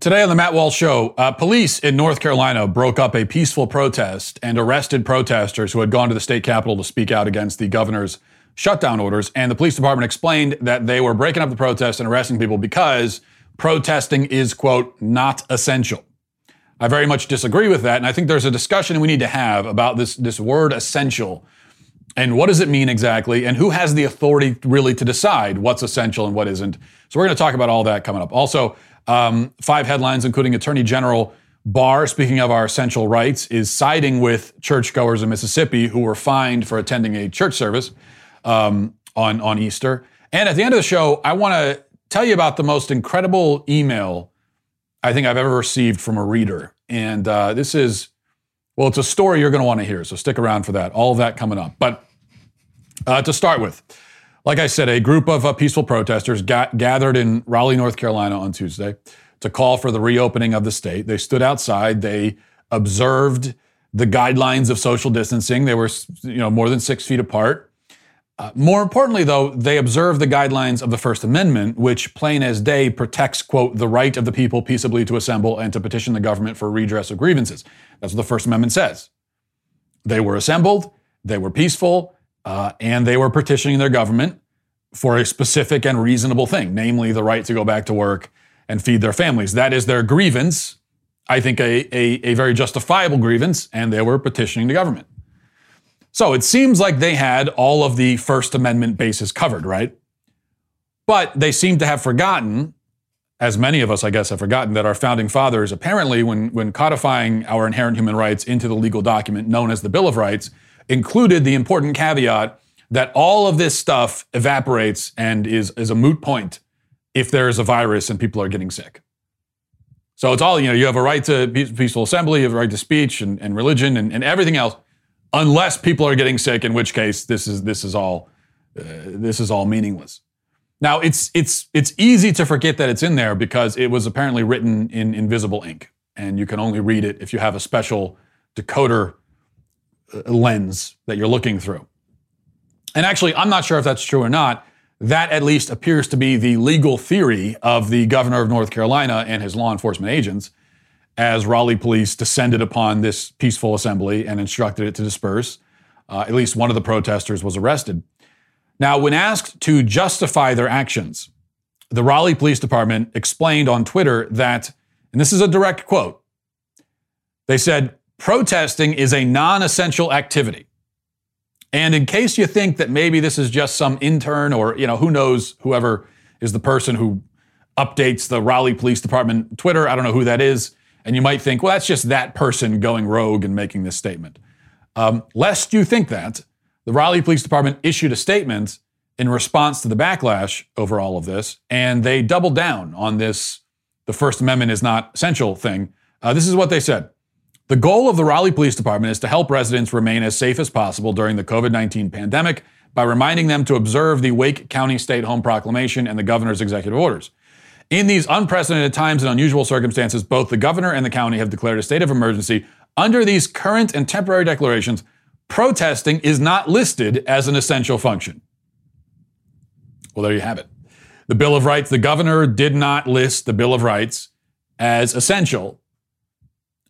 Today on the Matt Walsh Show, uh, police in North Carolina broke up a peaceful protest and arrested protesters who had gone to the state capitol to speak out against the governor's shutdown orders. And the police department explained that they were breaking up the protest and arresting people because protesting is, quote, not essential. I very much disagree with that. And I think there's a discussion we need to have about this, this word essential and what does it mean exactly and who has the authority really to decide what's essential and what isn't. So we're going to talk about all that coming up. Also, um, five headlines, including Attorney General Barr, speaking of our essential rights, is siding with churchgoers in Mississippi who were fined for attending a church service um, on, on Easter. And at the end of the show, I want to tell you about the most incredible email I think I've ever received from a reader. And uh, this is, well, it's a story you're going to want to hear. So stick around for that. All of that coming up. But uh, to start with, like I said, a group of uh, peaceful protesters ga- gathered in Raleigh, North Carolina on Tuesday to call for the reopening of the state. They stood outside. They observed the guidelines of social distancing. They were, you know, more than six feet apart. Uh, more importantly, though, they observed the guidelines of the First Amendment, which, plain as day, protects, quote, the right of the people peaceably to assemble and to petition the government for redress of grievances. That's what the First Amendment says. They were assembled, they were peaceful, uh, and they were petitioning their government for a specific and reasonable thing, namely the right to go back to work and feed their families. That is their grievance. I think a, a, a very justifiable grievance, and they were petitioning the government. So it seems like they had all of the First Amendment bases covered, right? But they seem to have forgotten, as many of us, I guess, have forgotten, that our founding fathers apparently, when, when codifying our inherent human rights into the legal document known as the Bill of Rights, included the important caveat that all of this stuff evaporates and is, is a moot point if there is a virus and people are getting sick. So it's all, you know, you have a right to peaceful assembly, you have a right to speech and, and religion and, and everything else, unless people are getting sick, in which case this is, this is all, uh, this is all meaningless. Now it's, it's, it's easy to forget that it's in there because it was apparently written in invisible ink and you can only read it if you have a special decoder lens that you're looking through. And actually, I'm not sure if that's true or not. That at least appears to be the legal theory of the governor of North Carolina and his law enforcement agents as Raleigh police descended upon this peaceful assembly and instructed it to disperse. Uh, at least one of the protesters was arrested. Now, when asked to justify their actions, the Raleigh Police Department explained on Twitter that, and this is a direct quote, they said, protesting is a non essential activity. And in case you think that maybe this is just some intern or, you know, who knows, whoever is the person who updates the Raleigh Police Department Twitter, I don't know who that is. And you might think, well, that's just that person going rogue and making this statement. Um, lest you think that, the Raleigh Police Department issued a statement in response to the backlash over all of this, and they doubled down on this the First Amendment is not essential thing. Uh, this is what they said. The goal of the Raleigh Police Department is to help residents remain as safe as possible during the COVID 19 pandemic by reminding them to observe the Wake County Stay Home Proclamation and the governor's executive orders. In these unprecedented times and unusual circumstances, both the governor and the county have declared a state of emergency. Under these current and temporary declarations, protesting is not listed as an essential function. Well, there you have it. The Bill of Rights, the governor did not list the Bill of Rights as essential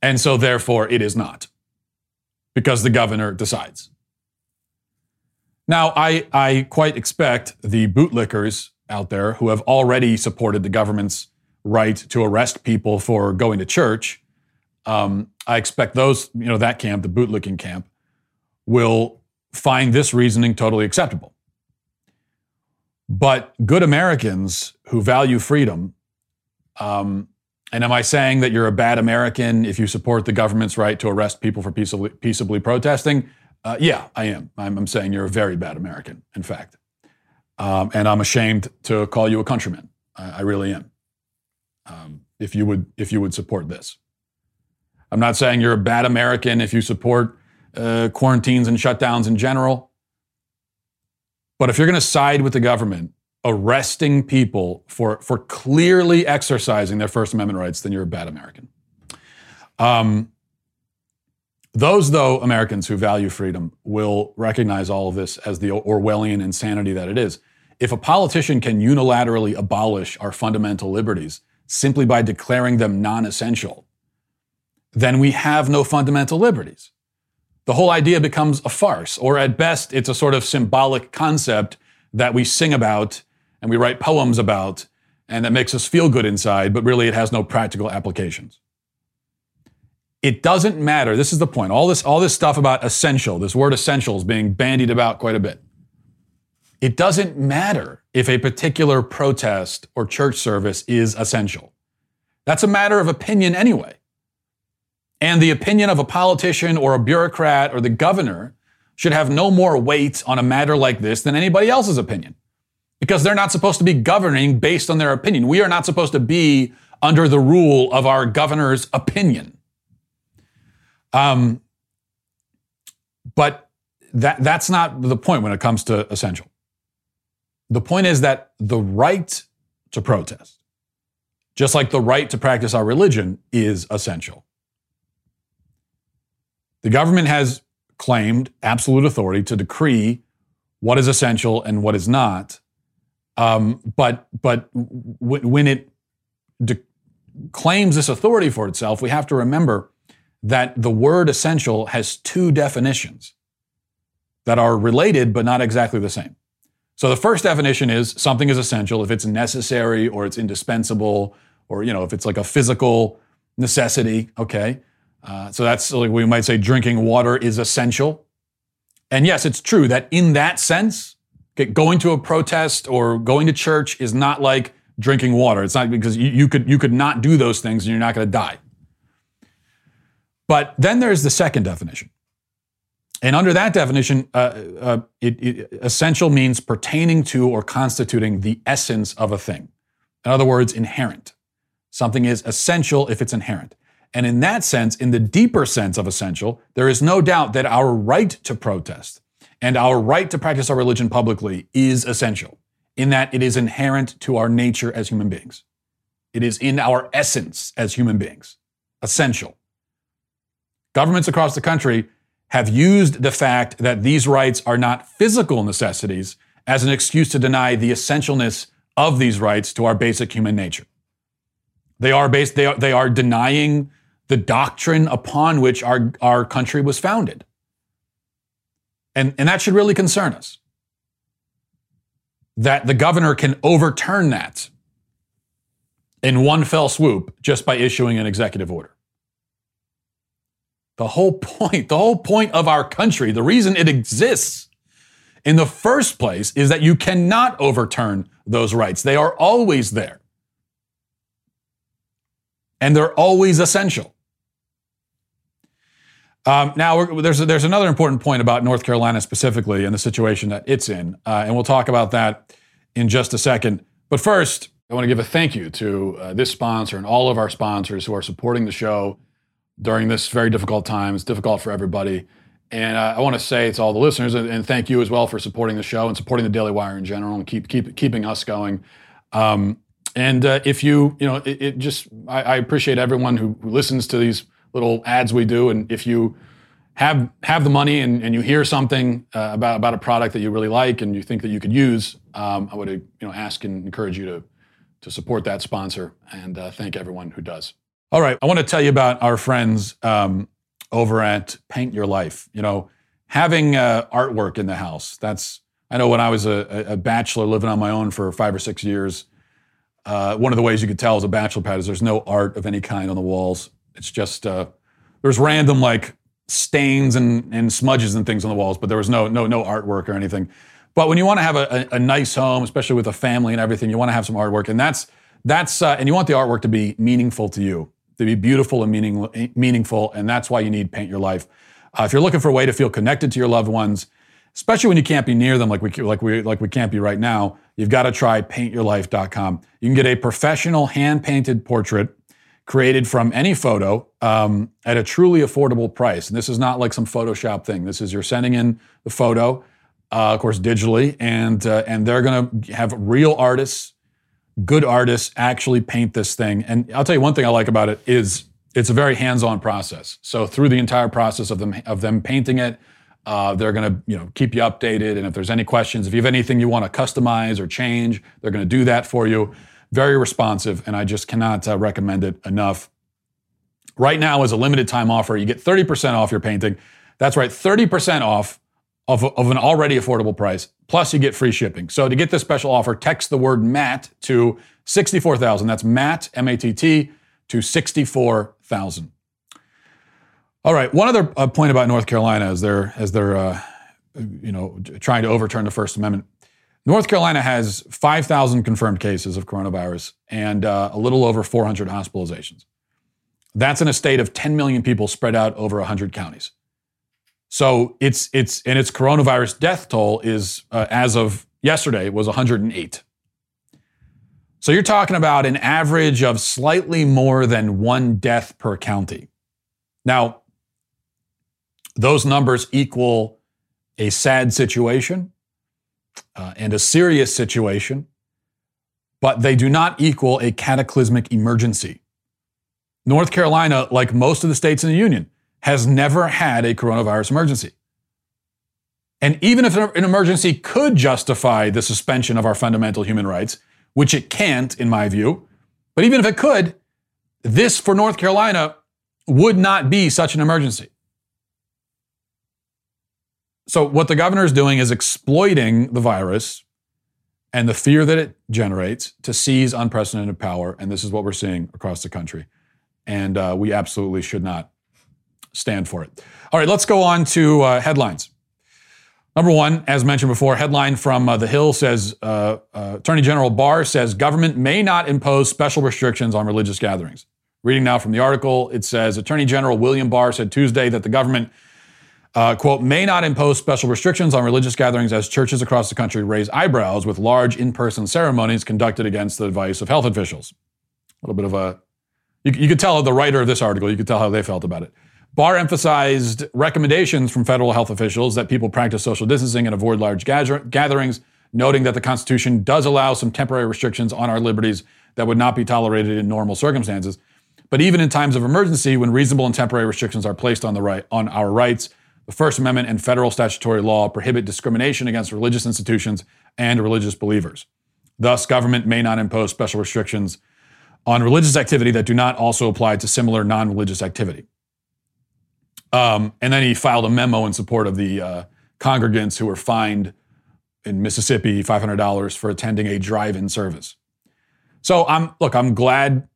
and so, therefore, it is not because the governor decides. Now, I, I quite expect the bootlickers out there who have already supported the government's right to arrest people for going to church. Um, I expect those, you know, that camp, the bootlicking camp, will find this reasoning totally acceptable. But good Americans who value freedom um, and am I saying that you're a bad American if you support the government's right to arrest people for peaceably, peaceably protesting? Uh, yeah, I am. I'm, I'm, saying you're a very bad American, in fact. Um, and I'm ashamed to call you a countryman. I, I really am. Um, if you would, if you would support this, I'm not saying you're a bad American if you support uh, quarantines and shutdowns in general. But if you're going to side with the government arresting people for, for clearly exercising their First Amendment rights, then you're a bad American. Um, those, though, Americans who value freedom will recognize all of this as the Orwellian insanity that it is. If a politician can unilaterally abolish our fundamental liberties, simply by declaring them non essential, then we have no fundamental liberties. The whole idea becomes a farce, or at best, it's a sort of symbolic concept that we sing about and we write poems about and that makes us feel good inside, but really it has no practical applications. It doesn't matter. This is the point. All this, all this stuff about essential, this word essential is being bandied about quite a bit. It doesn't matter if a particular protest or church service is essential. That's a matter of opinion anyway. And the opinion of a politician or a bureaucrat or the governor should have no more weight on a matter like this than anybody else's opinion. Because they're not supposed to be governing based on their opinion. We are not supposed to be under the rule of our governor's opinion. Um, but that, that's not the point when it comes to essential. The point is that the right to protest, just like the right to practice our religion, is essential. The government has claimed absolute authority to decree what is essential and what is not. Um, but but w- when it de- claims this authority for itself, we have to remember that the word essential has two definitions that are related but not exactly the same. So the first definition is something is essential if it's necessary or it's indispensable or you know if it's like a physical necessity. Okay, uh, so that's like we might say drinking water is essential. And yes, it's true that in that sense, going to a protest or going to church is not like drinking water. It's not because you, you could you could not do those things and you're not going to die. But then there's the second definition. And under that definition, uh, uh, it, it, essential means pertaining to or constituting the essence of a thing. In other words, inherent. Something is essential if it's inherent. And in that sense, in the deeper sense of essential, there is no doubt that our right to protest and our right to practice our religion publicly is essential, in that it is inherent to our nature as human beings. It is in our essence as human beings. Essential. Governments across the country have used the fact that these rights are not physical necessities as an excuse to deny the essentialness of these rights to our basic human nature. They are based, they are, they are denying the doctrine upon which our, our country was founded. And, and that should really concern us. That the governor can overturn that in one fell swoop just by issuing an executive order. The whole point, the whole point of our country, the reason it exists in the first place is that you cannot overturn those rights. They are always there. And they're always essential. Um, now, there's, there's another important point about North Carolina specifically and the situation that it's in. Uh, and we'll talk about that in just a second. But first, I want to give a thank you to uh, this sponsor and all of our sponsors who are supporting the show during this very difficult time. It's difficult for everybody. And uh, I want to say to all the listeners, and, and, thank you as well for supporting the show and supporting the Daily Wire in general, and keep keep keeping us going. Um, and uh, if you, you know, it, it just, I, I, appreciate everyone who, who, listens to these little ads we do. And if you have have the money and, and you hear something uh, about about a product that you really like and you think that you could use, um, I would, you know, ask and encourage you to to support that sponsor. And uh, thank everyone who does. All right, I want to tell you about our friends um, over at Paint Your Life. You know, having uh, artwork in the house. That's I know when I was a, a, bachelor living on my own for five or six years. Uh, one of the ways you could tell as a bachelor pad is there's no art of any kind on the walls. It's just uh, there's random like stains and, and smudges and things on the walls, but there was no no no artwork or anything. But when you want to have a, a, a nice home, especially with a family and everything, you want to have some artwork, and that's that's uh, and you want the artwork to be meaningful to you to be beautiful and meaning, meaningful. And that's why you need Paint Your Life. Uh, if you're looking for a way to feel connected to your loved ones, especially when you can't be near them like we like we like we can't be right now, you've got to try paintyourlife.com. You can get a professional hand painted portrait created from any photo um, at a truly affordable price. And this is not like some Photoshop thing. This is you're sending in the photo, uh, of course, digitally, and uh, and they're going to have real artists good artists actually paint this thing. And I'll tell you one thing I like about it is it's a very hands-on process. So through the entire process of them of them painting it, uh, they're going to you know keep you updated. And if there's any questions, if you have anything you want to customize or change, they're going to do that for you. Very responsive, and I just cannot uh, recommend it enough. Right now is a limited time offer. You get 30% off your painting. That's right, 30% off of, of an already affordable price. Plus, you get free shipping. So to get this special offer, text the word Matt to 64,000. That's Matt, M A T T, to 64,000. All right. One other uh, point about North Carolina as they're as they're uh, you know trying to overturn the First Amendment. North Carolina has 5,000 confirmed cases of coronavirus and uh, a little over 400 hospitalizations. That's in a state of 10 million people spread out over 100 counties. So it's it's and its coronavirus death toll is uh, as of yesterday was 108. So you're talking about an average of slightly more than one death per county. Now, those numbers equal a sad situation uh, and a serious situation, but they do not equal a cataclysmic emergency. North Carolina, like most of the states in the Union, has never had a coronavirus emergency. And even if an emergency could justify the suspension of our fundamental human rights, which it can't, in my view, but even if it could, this for North Carolina would not be such an emergency. So, what the governor is doing is exploiting the virus and the fear that it generates to seize unprecedented power. And this is what we're seeing across the country. And uh, we absolutely should not stand for it. All right, let's go on to uh, headlines. Number one, as mentioned before, headline from uh, The Hill says uh, uh, Attorney General Barr says government may not impose special restrictions on religious gatherings. Reading now from the article, it says Attorney General William Barr said Tuesday that the government uh, quote, may not impose special restrictions on religious gatherings as churches across the country raise eyebrows with large in person ceremonies conducted against the advice of health officials. A little bit of a, you, you could tell the writer of this article, you could tell how they felt about it. Barr emphasized recommendations from federal health officials that people practice social distancing and avoid large gather- gatherings, noting that the Constitution does allow some temporary restrictions on our liberties that would not be tolerated in normal circumstances. But even in times of emergency, when reasonable and temporary restrictions are placed on the right on our rights, the First Amendment and federal statutory law prohibit discrimination against religious institutions and religious believers. Thus, government may not impose special restrictions on religious activity that do not also apply to similar non religious activity. Um, and then he filed a memo in support of the uh, congregants who were fined in Mississippi $500 for attending a drive in service. So I'm look, I'm glad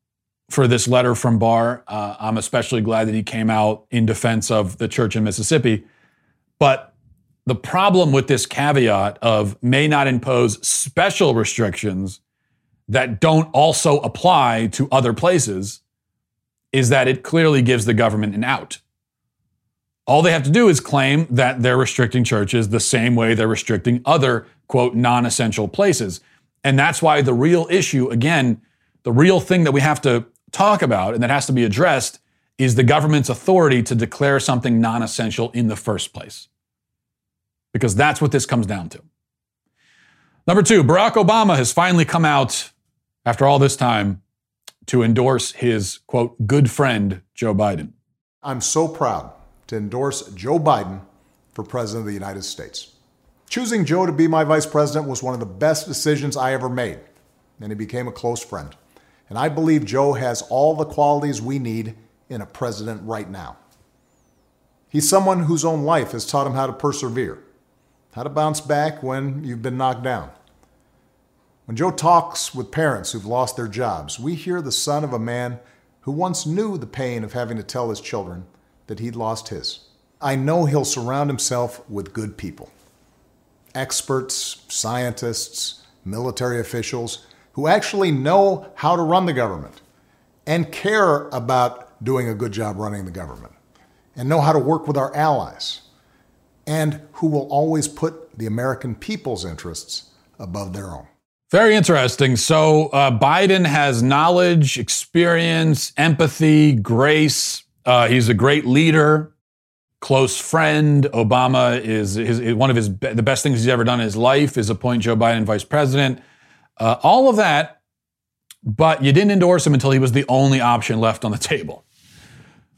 for this letter from Barr. Uh, I'm especially glad that he came out in defense of the church in Mississippi. But the problem with this caveat of may not impose special restrictions that don't also apply to other places is that it clearly gives the government an out. All they have to do is claim that they're restricting churches the same way they're restricting other, quote, non essential places. And that's why the real issue, again, the real thing that we have to talk about and that has to be addressed is the government's authority to declare something non essential in the first place. Because that's what this comes down to. Number two, Barack Obama has finally come out after all this time to endorse his, quote, good friend, Joe Biden. I'm so proud to endorse Joe Biden for President of the United States. Choosing Joe to be my vice president was one of the best decisions I ever made, and he became a close friend. And I believe Joe has all the qualities we need in a president right now. He's someone whose own life has taught him how to persevere, how to bounce back when you've been knocked down. When Joe talks with parents who've lost their jobs, we hear the son of a man who once knew the pain of having to tell his children that he'd lost his. I know he'll surround himself with good people experts, scientists, military officials who actually know how to run the government and care about doing a good job running the government and know how to work with our allies and who will always put the American people's interests above their own. Very interesting. So, uh, Biden has knowledge, experience, empathy, grace. Uh, he's a great leader, close friend. Obama is his, one of his the best things he's ever done in his life is appoint Joe Biden vice president. Uh, all of that, but you didn't endorse him until he was the only option left on the table.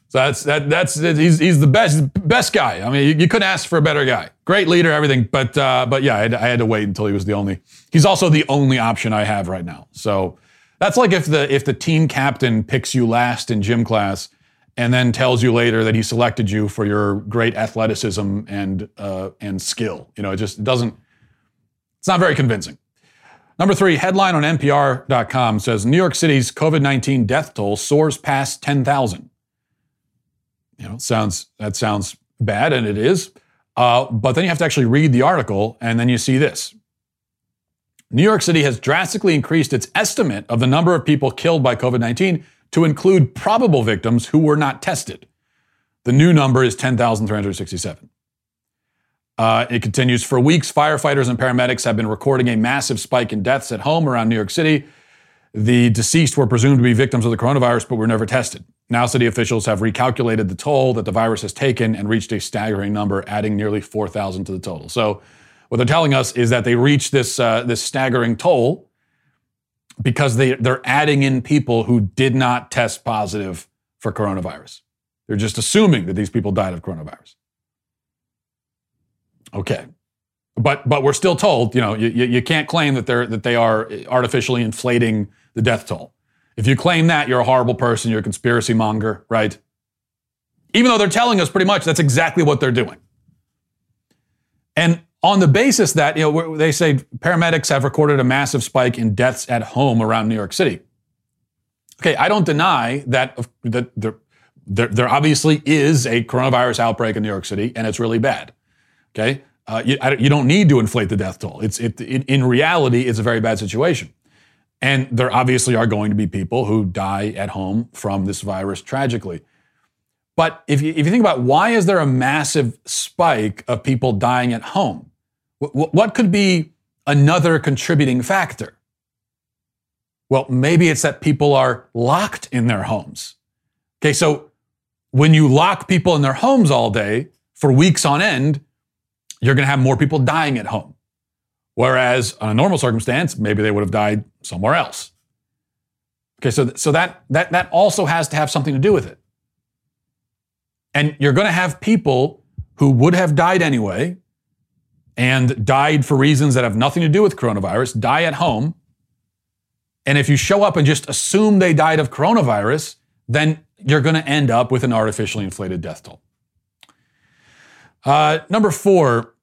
So that's that. That's he's, he's the best best guy. I mean, you, you, couldn't ask for a better guy. Great leader, everything. But uh, but yeah, I had, I had, to wait until he was the only. He's also the only option I have right now. So That's like if the if the team captain picks you last in gym class and then tells you later that he selected you for your great athleticism and uh, and skill. You know, it just doesn't. It's not very convincing. Number three, headline on NPR.com says New York City's COVID 19 death toll soars past 10,000. You know, sounds that sounds bad, and it is. Uh, but then you have to actually read the article, and then you see this. New York City has drastically increased its estimate of the number of people killed by COVID 19 to include probable victims who were not tested. The new number is 10,367. Uh, it continues for weeks. Firefighters and paramedics have been recording a massive spike in deaths at home around New York City. The deceased were presumed to be victims of the coronavirus, but were never tested. Now, city officials have recalculated the toll that the virus has taken and reached a staggering number, adding nearly 4,000 to the total. So, what they're telling us is that they reached this uh, this staggering toll because they they're adding in people who did not test positive for coronavirus. They're just assuming that these people died of coronavirus. Okay. But but we're still told, you know, you, you can't claim that they're that they are artificially inflating the death toll. If you claim that, you're a horrible person, you're a conspiracy monger, right? Even though they're telling us pretty much that's exactly what they're doing. And on the basis that, you know, they say paramedics have recorded a massive spike in deaths at home around New York City. Okay, I don't deny that, that there, there, there obviously is a coronavirus outbreak in New York City, and it's really bad. Okay, uh, you, you, don't need to inflate the death toll. It's it, in reality, it's a very bad situation, and there obviously are going to be people who die at home from this virus tragically. But if you, if you think about why is there a massive spike of people dying at home, w- what could be another contributing factor? Well, maybe it's that people are locked in their homes. Okay, so when you lock people in their homes all day for weeks on end, you're going to have more people dying at home. Whereas on a normal circumstance, maybe they would have died somewhere else. Okay, so, so that, that, that also has to have something to do with it. And you're going to have people who would have died anyway and died for reasons that have nothing to do with coronavirus die at home. And if you show up and just assume they died of coronavirus, then you're going to end up with an artificially inflated death toll. Uh, number four,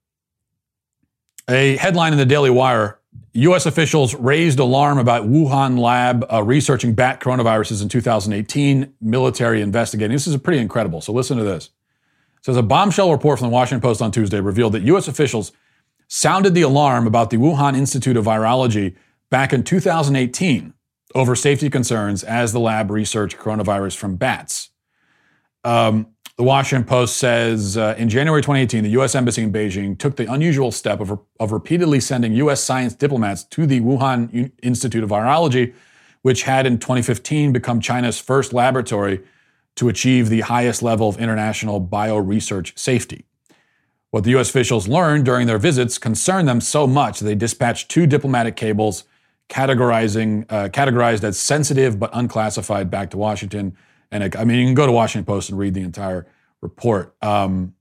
a headline in the Daily Wire U.S. officials raised alarm about Wuhan lab uh, researching bat coronaviruses in 2018, military investigating. This is pretty incredible. So listen to this. It says a bombshell report from the Washington Post on Tuesday revealed that U.S. officials sounded the alarm about the Wuhan Institute of Virology back in 2018 over safety concerns as the lab researched coronavirus from bats. Um, the Washington Post says uh, in January 2018, the U.S. Embassy in Beijing took the unusual step of, of repeatedly sending U.S. science diplomats to the Wuhan U- Institute of Virology, which had in 2015 become China's first laboratory to achieve the highest level of international bioresearch safety. What the U.S. officials learned during their visits concerned them so much that they dispatched two diplomatic cables categorizing, uh, categorized as sensitive but unclassified back to Washington and it, I mean, you can go to Washington Post and read the entire report. Um,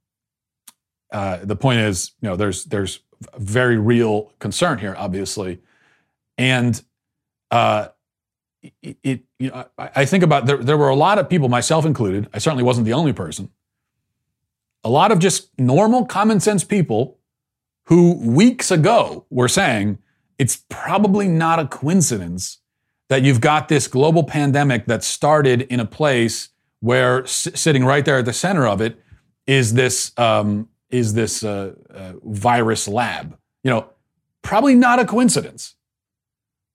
uh, the point is, you know, there's there's very real concern here, obviously, and uh, it, it, you know, I, I think about there. There were a lot of people, myself included. I certainly wasn't the only person. A lot of just normal, common sense people who weeks ago were saying it's probably not a coincidence that you've got this global pandemic that started in a place where s- sitting right there at the center of it is this um, is this uh, uh, virus lab. You know, probably not a coincidence.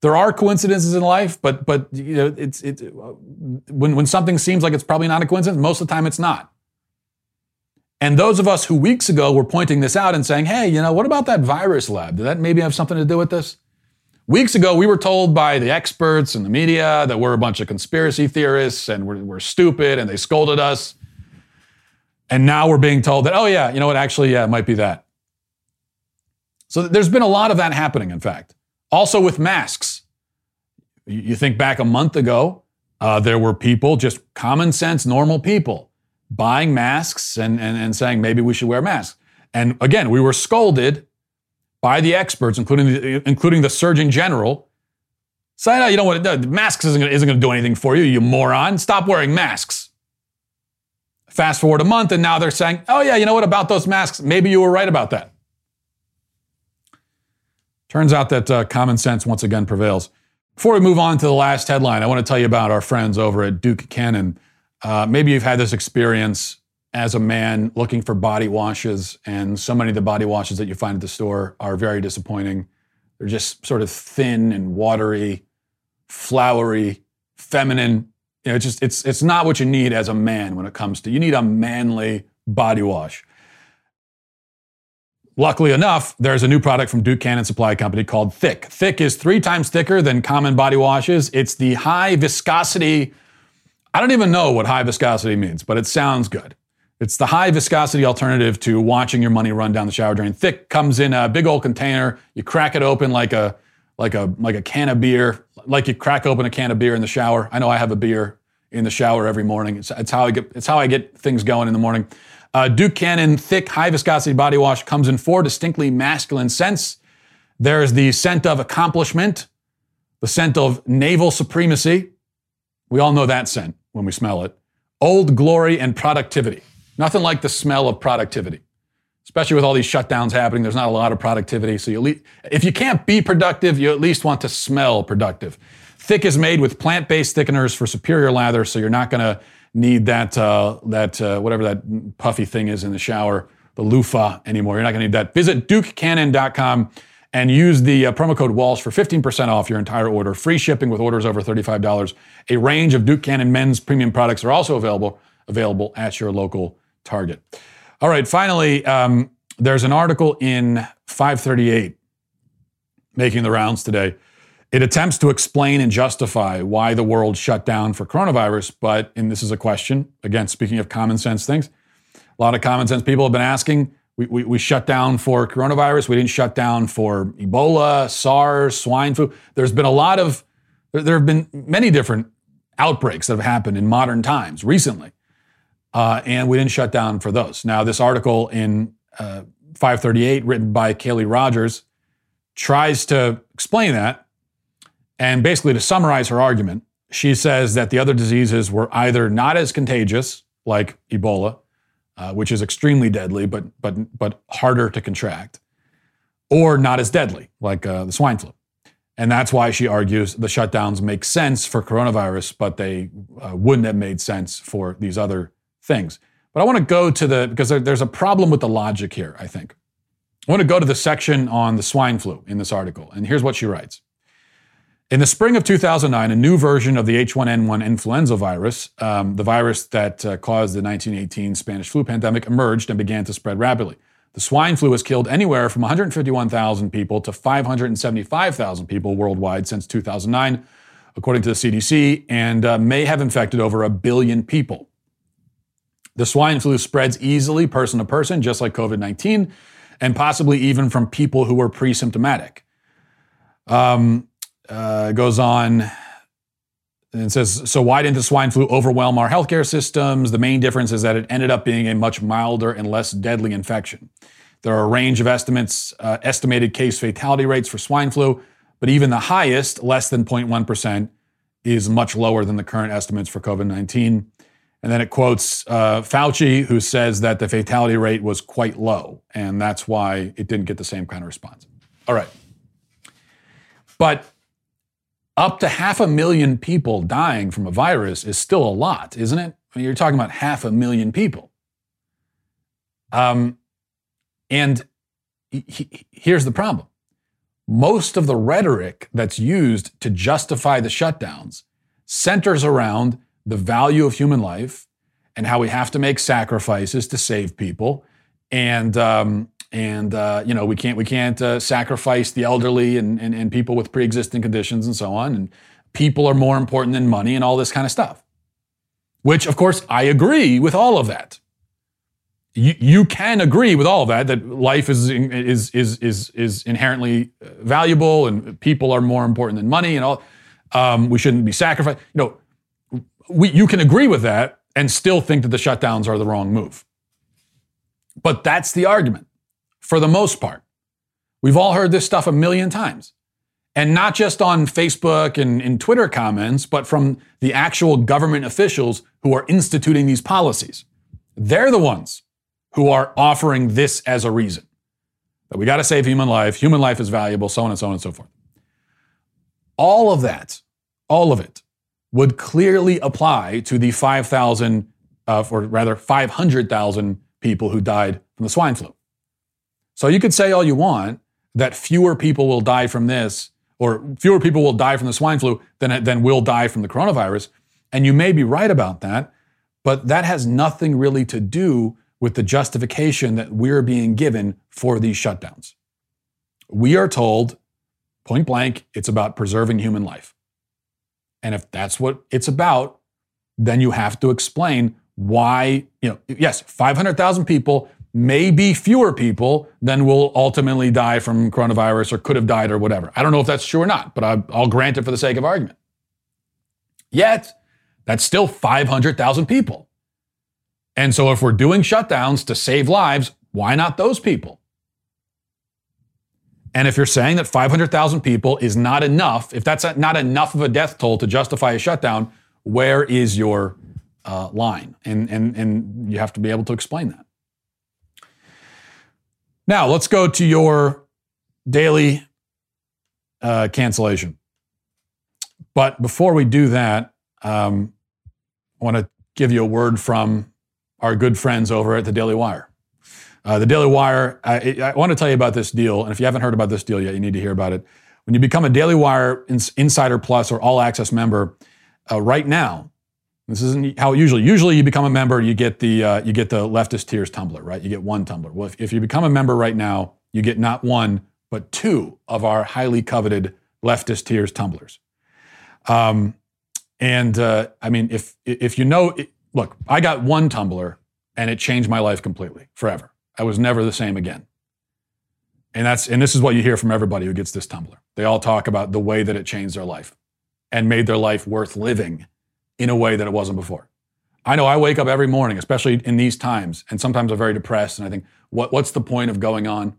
There are coincidences in life, but but you know, it's it when when something seems like it's probably not a coincidence, most of the time it's not. And those of us who weeks ago were pointing this out and saying, "Hey, you know, what about that virus lab? Did that maybe have something to do with this?" Weeks ago, we were told by the experts and the media that we're a bunch of conspiracy theorists and we're, we're stupid and they scolded us. And now we're being told that, oh, yeah, you know what, actually, yeah, it might be that. So there's been a lot of that happening, in fact. Also with masks. You think back a month ago, uh, there were people, just common sense, normal people, buying masks and, and, and saying maybe we should wear masks. And again, we were scolded by the experts, including the, including the Surgeon General, Say, no, you know what? Masks isn't going to do anything for you, you moron. Stop wearing masks. Fast forward a month, and now they're saying, oh, yeah, you know what about those masks? Maybe you were right about that. Turns out that uh, common sense once again prevails. Before we move on to the last headline, I want to tell you about our friends over at Duke Cannon. Uh, maybe you've had this experience as a man looking for body washes, and so many of the body washes that you find at the store are very disappointing. They're just sort of thin and watery, flowery, feminine. You know, it's just it's it's not what you need as a man when it comes to you need a manly body wash. Luckily enough, there's a new product from Duke Cannon Supply Company called Thick. Thick is three times thicker than common body washes. It's the high viscosity. I don't even know what high viscosity means, but it sounds good. It's the high viscosity alternative to watching your money run down the shower drain. Thick comes in a big old container. You crack it open like a like a like a can of beer, like you crack open a can of beer in the shower. I know I have a beer in the shower every morning. It's, it's how I get it's how I get things going in the morning. Uh, Duke Cannon thick high viscosity body wash comes in four distinctly masculine scents. There's the scent of accomplishment, the scent of naval supremacy. We all know that scent when we smell it. Old glory and productivity. Nothing like the smell of productivity, especially with all these shutdowns happening. There's not a lot of productivity. So you if you can't be productive, you at least want to smell productive. Thick is made with plant-based thickeners for superior lather, so you're not going to need that uh, that uh, whatever that puffy thing is in the shower, the loofah anymore. You're not going to need that. Visit DukeCannon.com and use the uh, promo code Walsh for 15% off your entire order. Free shipping with orders over $35. A range of Duke Cannon men's premium products are also available available at your local Target. All right, finally, um, there's an article in 538 making the rounds today. It attempts to explain and justify why the world shut down for coronavirus, but, and this is a question, again, speaking of common sense things, a lot of common sense people have been asking. We, we, we shut down for coronavirus. We didn't shut down for Ebola, SARS, swine flu. There's been a lot of, there, there have been many different outbreaks that have happened in modern times recently. Uh, and we didn't shut down for those. Now, this article in uh, 538, written by Kaleigh Rogers, tries to explain that. And basically, to summarize her argument, she says that the other diseases were either not as contagious, like Ebola, uh, which is extremely deadly, but, but, but harder to contract, or not as deadly, like uh, the swine flu. And that's why she argues the shutdowns make sense for coronavirus, but they uh, wouldn't have made sense for these other things. But I want to go to the, because there, there's a problem with the logic here, I think. I want to go to the section on the swine flu in this article. And here's what she writes. In the spring of 2009, a new version of the H1N1 influenza virus, um, the virus that uh, caused the 1918 Spanish flu pandemic, emerged and began to spread rapidly. The swine flu has killed anywhere from 151,000 people to 575,000 people worldwide since 2009, according to the CDC, and uh, may have infected over a billion people. The swine flu spreads easily person to person, just like COVID 19, and possibly even from people who were pre symptomatic. Um, uh, goes on and says, So, why didn't the swine flu overwhelm our healthcare systems? The main difference is that it ended up being a much milder and less deadly infection. There are a range of estimates, uh, estimated case fatality rates for swine flu, but even the highest, less than 0.1%, is much lower than the current estimates for COVID 19. And then it quotes uh, Fauci, who says that the fatality rate was quite low, and that's why it didn't get the same kind of response. All right. But up to half a million people dying from a virus is still a lot, isn't it? I mean, you're talking about half a million people. Um, and he, he, here's the problem most of the rhetoric that's used to justify the shutdowns centers around the value of human life and how we have to make sacrifices to save people. And um, and uh, you know we can't we can't uh, sacrifice the elderly and, and and people with pre-existing conditions and so on. And people are more important than money and all this kind of stuff. Which, of course, I agree with all of that. You, you can agree with all of that that life is is is is is inherently valuable and people are more important than money and all. Um, we shouldn't be sacrificed. You know, we, you can agree with that and still think that the shutdowns are the wrong move. But that's the argument for the most part. We've all heard this stuff a million times. And not just on Facebook and in Twitter comments, but from the actual government officials who are instituting these policies. They're the ones who are offering this as a reason that we got to save human life, human life is valuable, so on and so on and so forth. All of that, all of it, would clearly apply to the 5,000, uh, or rather 500,000 people who died from the swine flu. So you could say all you want that fewer people will die from this, or fewer people will die from the swine flu than, than will die from the coronavirus. And you may be right about that, but that has nothing really to do with the justification that we're being given for these shutdowns. We are told, point blank, it's about preserving human life. And if that's what it's about, then you have to explain why, you know, yes, 500,000 people, may be fewer people than will ultimately die from coronavirus or could have died or whatever. I don't know if that's true or not, but I'll grant it for the sake of argument. Yet, that's still 500,000 people. And so if we're doing shutdowns to save lives, why not those people? And if you're saying that 500,000 people is not enough, if that's not enough of a death toll to justify a shutdown, where is your uh, line? And, and, and you have to be able to explain that. Now, let's go to your daily uh, cancellation. But before we do that, um, I want to give you a word from our good friends over at the Daily Wire. Uh, the Daily Wire, I, I, want to tell you about this deal. And if you haven't heard about this deal yet, you need to hear about it. When you become a Daily Wire Insider Plus or All Access member, uh, right now, this isn't how usually. Usually, you become a member, you get the uh, you get the leftist tears tumbler, right? You get one tumbler. Well, if, if you become a member right now, you get not one but two of our highly coveted leftist tears tumblers. Um, and uh, I mean, if if you know, look, I got one tumbler, and it changed my life completely, forever. I was never the same again. And that's and this is what you hear from everybody who gets this tumbler. They all talk about the way that it changed their life and made their life worth living in a way that it wasn't before. I know I wake up every morning, especially in these times, and sometimes I'm very depressed and I think, what, what's the point of going on?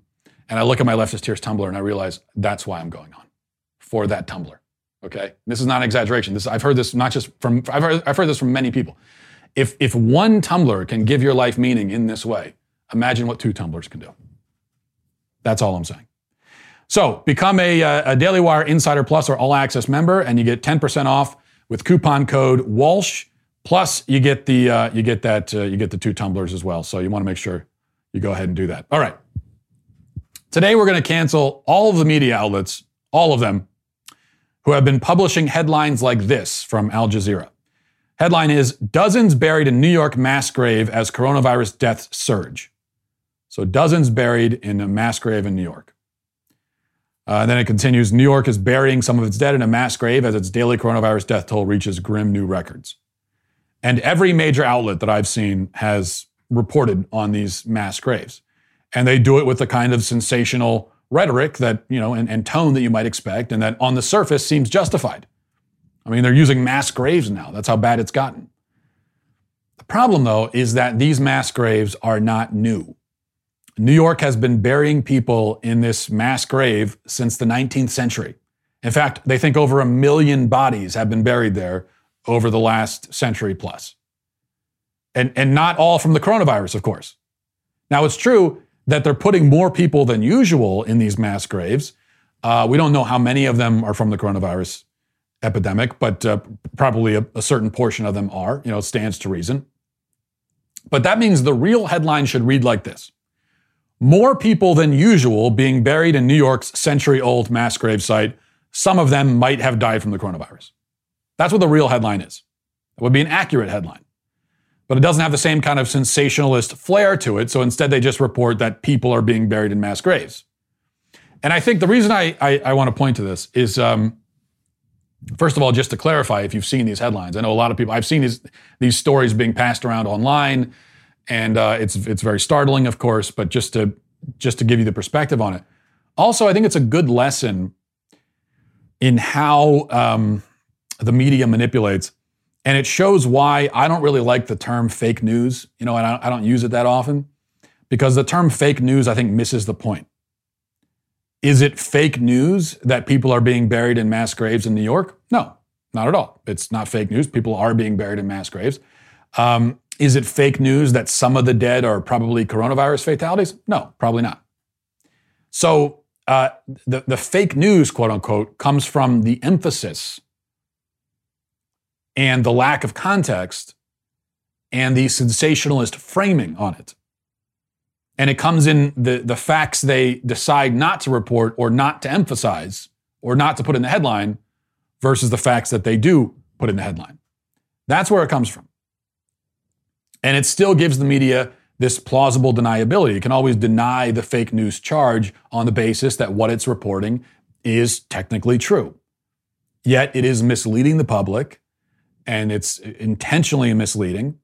And I look at my leftist tears tumbler and I realize that's why I'm going on for that tumbler. Okay, this is not an exaggeration. This I've heard this not just from I've heard, I've heard this from many people. If if one tumbler can give your life meaning in this way, imagine what two tumblers can do. That's all I'm saying. So become a, a Daily Wire Insider Plus or All Access member, and you get 10% off with coupon code Walsh. Plus, you get the uh, you get that uh, you get the two tumblers as well. So you want to make sure you go ahead and do that. All right. Today we're going to cancel all of the media outlets, all of them, who have been publishing headlines like this from Al Jazeera. Headline is Dozens buried in New York mass grave as coronavirus deaths surge. So, dozens buried in a mass grave in New York. Uh, and then it continues New York is burying some of its dead in a mass grave as its daily coronavirus death toll reaches grim new records. And every major outlet that I've seen has reported on these mass graves. And they do it with the kind of sensational rhetoric that, you know, and, and tone that you might expect, and that on the surface seems justified. I mean, they're using mass graves now. That's how bad it's gotten. The problem, though, is that these mass graves are not new. New York has been burying people in this mass grave since the 19th century. In fact, they think over a million bodies have been buried there over the last century plus. And, and not all from the coronavirus, of course. Now, it's true that they're putting more people than usual in these mass graves. Uh, we don't know how many of them are from the coronavirus epidemic, but uh, probably a, a certain portion of them are. You know, it stands to reason. But that means the real headline should read like this more people than usual being buried in New York's century old mass grave site. Some of them might have died from the coronavirus. That's what the real headline is. It would be an accurate headline. But it doesn't have the same kind of sensationalist flair to it. So instead, they just report that people are being buried in mass graves. And I think the reason I, I, I want to point to this is um, first of all, just to clarify, if you've seen these headlines, I know a lot of people, I've seen these, these stories being passed around online and uh, it's it's very startling, of course. But just to just to give you the perspective on it. Also, I think it's a good lesson in how um, the media manipulates, and it shows why I don't really like the term fake news. You know, and I, I don't use it that often because the term fake news I think misses the point. Is it fake news that people are being buried in mass graves in New York? No, not at all. It's not fake news. People are being buried in mass graves. Um, is it fake news that some of the dead are probably coronavirus fatalities? No, probably not. So uh, the, the fake news, quote unquote, comes from the emphasis and the lack of context and the sensationalist framing on it. And it comes in the, the facts they decide not to report or not to emphasize or not to put in the headline versus the facts that they do put in the headline. That's where it comes from. And it still gives the media this plausible deniability. It can always deny the fake news charge on the basis that what it's reporting is technically true. Yet it is misleading the public and it's intentionally misleading.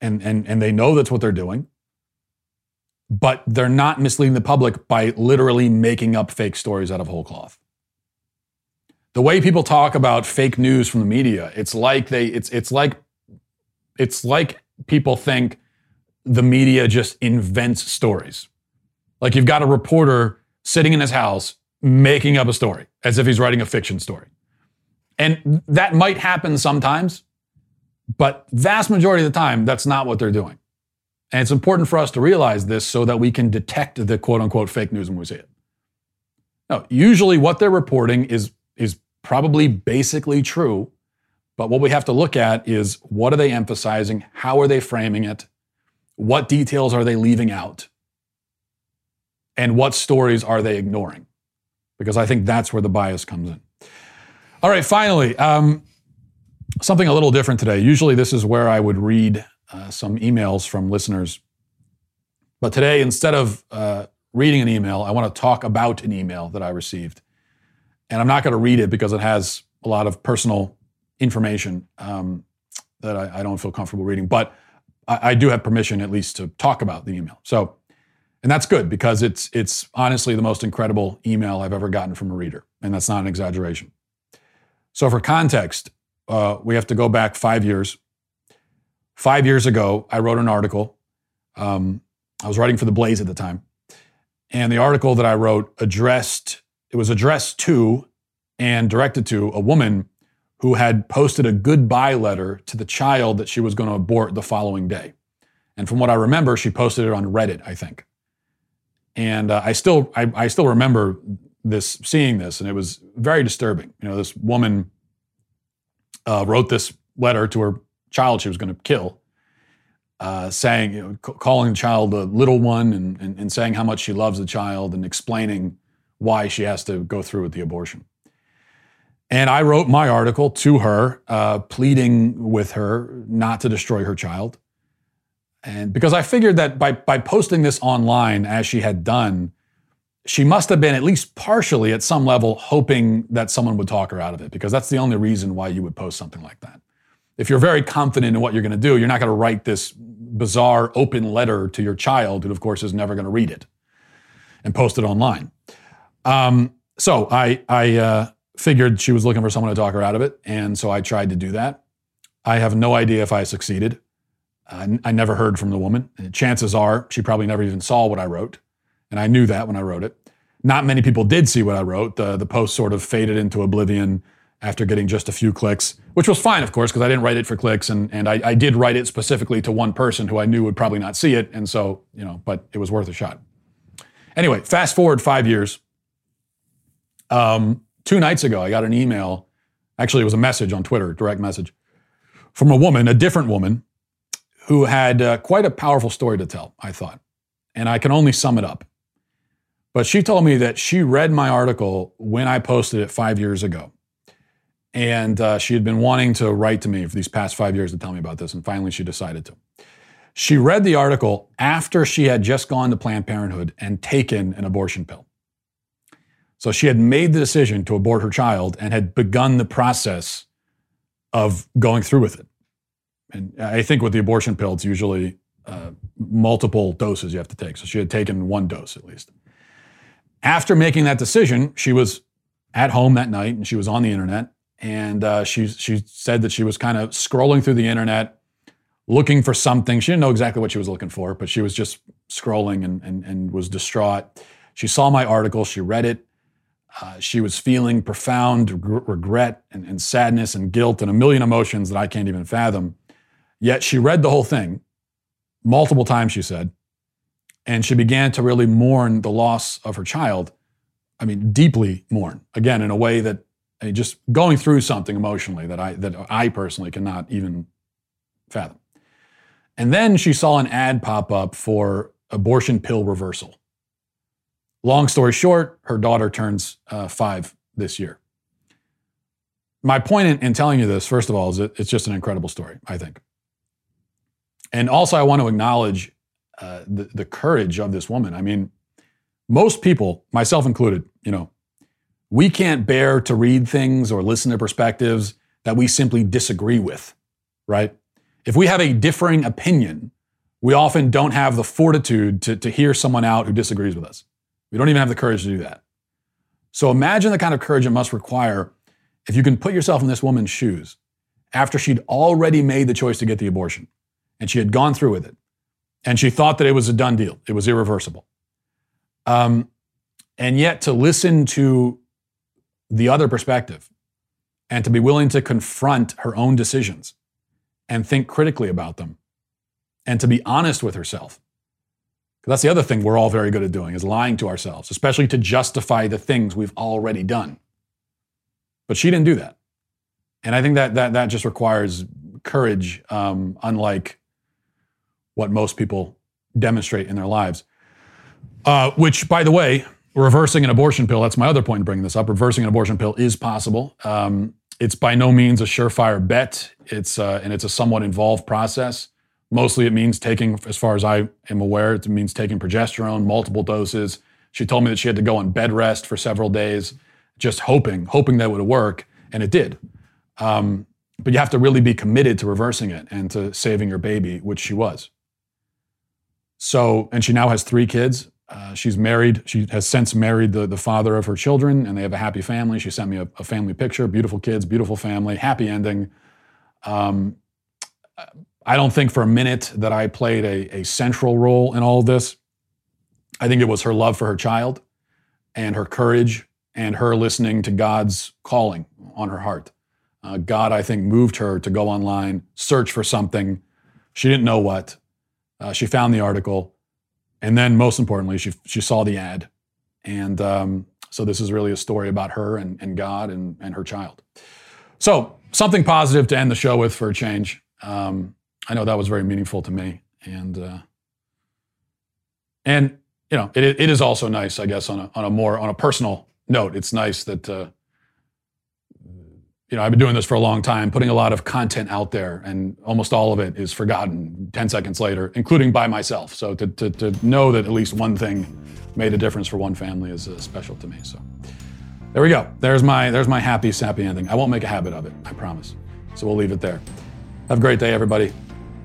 And, and, and they know that's what they're doing. But they're not misleading the public by literally making up fake stories out of whole cloth. The way people talk about fake news from the media, it's like they it's it's like it's like people think the media just invents stories. Like you've got a reporter sitting in his house making up a story as if he's writing a fiction story. And that might happen sometimes, but vast majority of the time, that's not what they're doing. And it's important for us to realize this so that we can detect the quote unquote fake news when we see it. No, usually what they're reporting is, is probably basically true, but what we have to look at is what are they emphasizing? How are they framing it? What details are they leaving out? And what stories are they ignoring? Because I think that's where the bias comes in. All right, finally, um, something a little different today. Usually, this is where I would read uh, some emails from listeners. But today, instead of uh, reading an email, I want to talk about an email that I received. And I'm not going to read it because it has a lot of personal information um, that I, I, don't feel comfortable reading. But I, I do have permission, at least, to talk about the email. So, and that's good because it's it's honestly the most incredible email I've ever gotten from a reader, and that's not an exaggeration. So, for context, uh, we have to go back five years. Five years ago, I wrote an article. Um, I was writing for the Blaze at the time, and the article that I wrote addressed it was addressed to and directed to a woman who had posted a goodbye letter to the child that she was going to abort the following day. And from what I remember, she posted it on Reddit, I think. And uh, I still I, I still remember this seeing this, and it was very disturbing. You know, this woman uh, wrote this letter to her child she was going to kill, uh, saying, you know, c- calling the child a little one, and, and, and saying how much she loves the child, and explaining why she has to go through with the abortion. And I wrote my article to her, uh, pleading with her not to destroy her child. And because I figured that by, by posting this online as she had done, she must have been at least partially at some level hoping that someone would talk her out of it because that's the only reason why you would post something like that. If you're very confident in what you're going to do, you're not going to write this bizarre open letter to your child, who of course is never going to read it, and post it online. Um, so I, I uh, figured she was looking for someone to talk her out of it, and so I tried to do that. I have no idea if I succeeded. I, never heard from the woman. Chances are she probably never even saw what I wrote. And I knew that when I wrote it. Not many people did see what I wrote. The, the post sort of faded into oblivion after getting just a few clicks, which was fine, of course, because I didn't write it for clicks. And, and I, I did write it specifically to one person who I knew would probably not see it. And so, you know, but it was worth a shot. Anyway, fast forward five years. Um, two nights ago, I got an email. Actually, it was a message on Twitter, direct message, from a woman, a different woman, who had uh, quite a powerful story to tell, I thought. And I can only sum it up. But she told me that she read my article when I posted it five years ago. And uh, she had been wanting to write to me for these past five years to tell me about this. And finally, she decided to. She read the article after she had just gone to Planned Parenthood and taken an abortion pill. So she had made the decision to abort her child and had begun the process of going through with it. And I think with the abortion pill, it's usually uh, multiple doses you have to take. So she had taken one dose at least. After making that decision, she was at home that night and she was on the internet. And uh, she, she said that she was kind of scrolling through the internet, looking for something. She didn't know exactly what she was looking for, but she was just scrolling and, and, and was distraught. She saw my article, she read it. Uh, she was feeling profound regret and, and sadness and guilt and a million emotions that I can't even fathom. Yet she read the whole thing multiple times, she said, and she began to really mourn the loss of her child. I mean, deeply mourn, again, in a way that I mean, just going through something emotionally that I, that I personally cannot even fathom. And then she saw an ad pop up for abortion pill reversal. Long story short, her daughter turns uh, five this year. My point in, in, telling you this, first of all, is that it's just an incredible story, I think. And also, I want to acknowledge uh, the, the courage of this woman. I mean, most people, myself included, you know, we can't bear to read things or listen to perspectives that we simply disagree with, right? If we have a differing opinion, we often don't have the fortitude to, to hear someone out who disagrees with us. We don't even have the courage to do that. So imagine the kind of courage it must require if you can put yourself in this woman's shoes after she'd already made the choice to get the abortion and she had gone through with it and she thought that it was a done deal, it was irreversible. Um, and yet to listen to the other perspective and to be willing to confront her own decisions and think critically about them and to be honest with herself. That's the other thing we're all very good at doing is lying to ourselves, especially to justify the things we've already done. But she didn't do that. And I think that that, that just requires courage, um, unlike what most people demonstrate in their lives. Uh, which, by the way, reversing an abortion pill, that's my other point in bringing this up. Reversing an abortion pill is possible. Um, it's by no means a surefire bet. It's uh, and it's a somewhat involved process. Mostly, it means taking, as far as I am aware, it means taking progesterone, multiple doses. She told me that she had to go on bed rest for several days, just hoping, hoping that would work, and it did. Um, but you have to really be committed to reversing it and to saving your baby, which she was. So, and she now has three kids. Uh, she's married. She has since married the, the father of her children, and they have a happy family. She sent me a, a family picture. Beautiful kids, beautiful family, happy ending. Um, I don't think for a minute that I played a, a central role in all of this. I think it was her love for her child and her courage and her listening to God's calling on her heart. Uh, God, I think, moved her to go online, search for something. She didn't know what. Uh, she found the article and then, most importantly, she, she saw the ad. And um, so this is really a story about her and, and God and, and her child. So, something positive to end the show with for a change. Um, I know that was very meaningful to me. And, uh, and you know, it, it is also nice, I guess, on a, on a more, on a personal note, it's nice that, uh, you know, I've been doing this for a long time, putting a lot of content out there, and almost all of it is forgotten 10 seconds later, including by myself. So to, to, to know that at least one thing made a difference for one family is uh, special to me. So there we go. There's my, there's my happy, sappy ending. I won't make a habit of it, I promise. So we'll leave it there. Have a great day, everybody.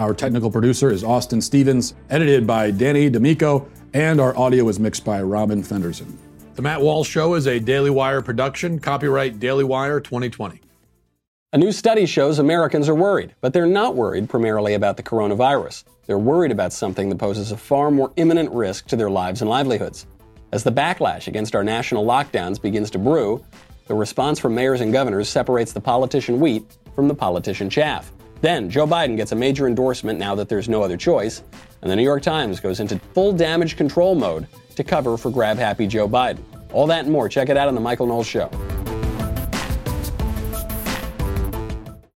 Our technical producer is Austin Stevens, edited by Danny D'Amico and our audio is mixed by Robin Fenderson. The Matt Walsh Show is a Daily Wire production, copyright Daily Wire 2020. A new study shows Americans are worried, but they're not worried primarily about the coronavirus. They're worried about something that poses a far more imminent risk to their lives and livelihoods. As the backlash against our national lockdowns begins to brew, the response from mayors and governors separates the politician wheat from the politician chaff. Then, Joe Biden gets a major endorsement now that there's no other choice, and the New York Times goes into full damage control mode to cover for grab happy Joe Biden. All that and more. Check it out on The Michael Knowles Show.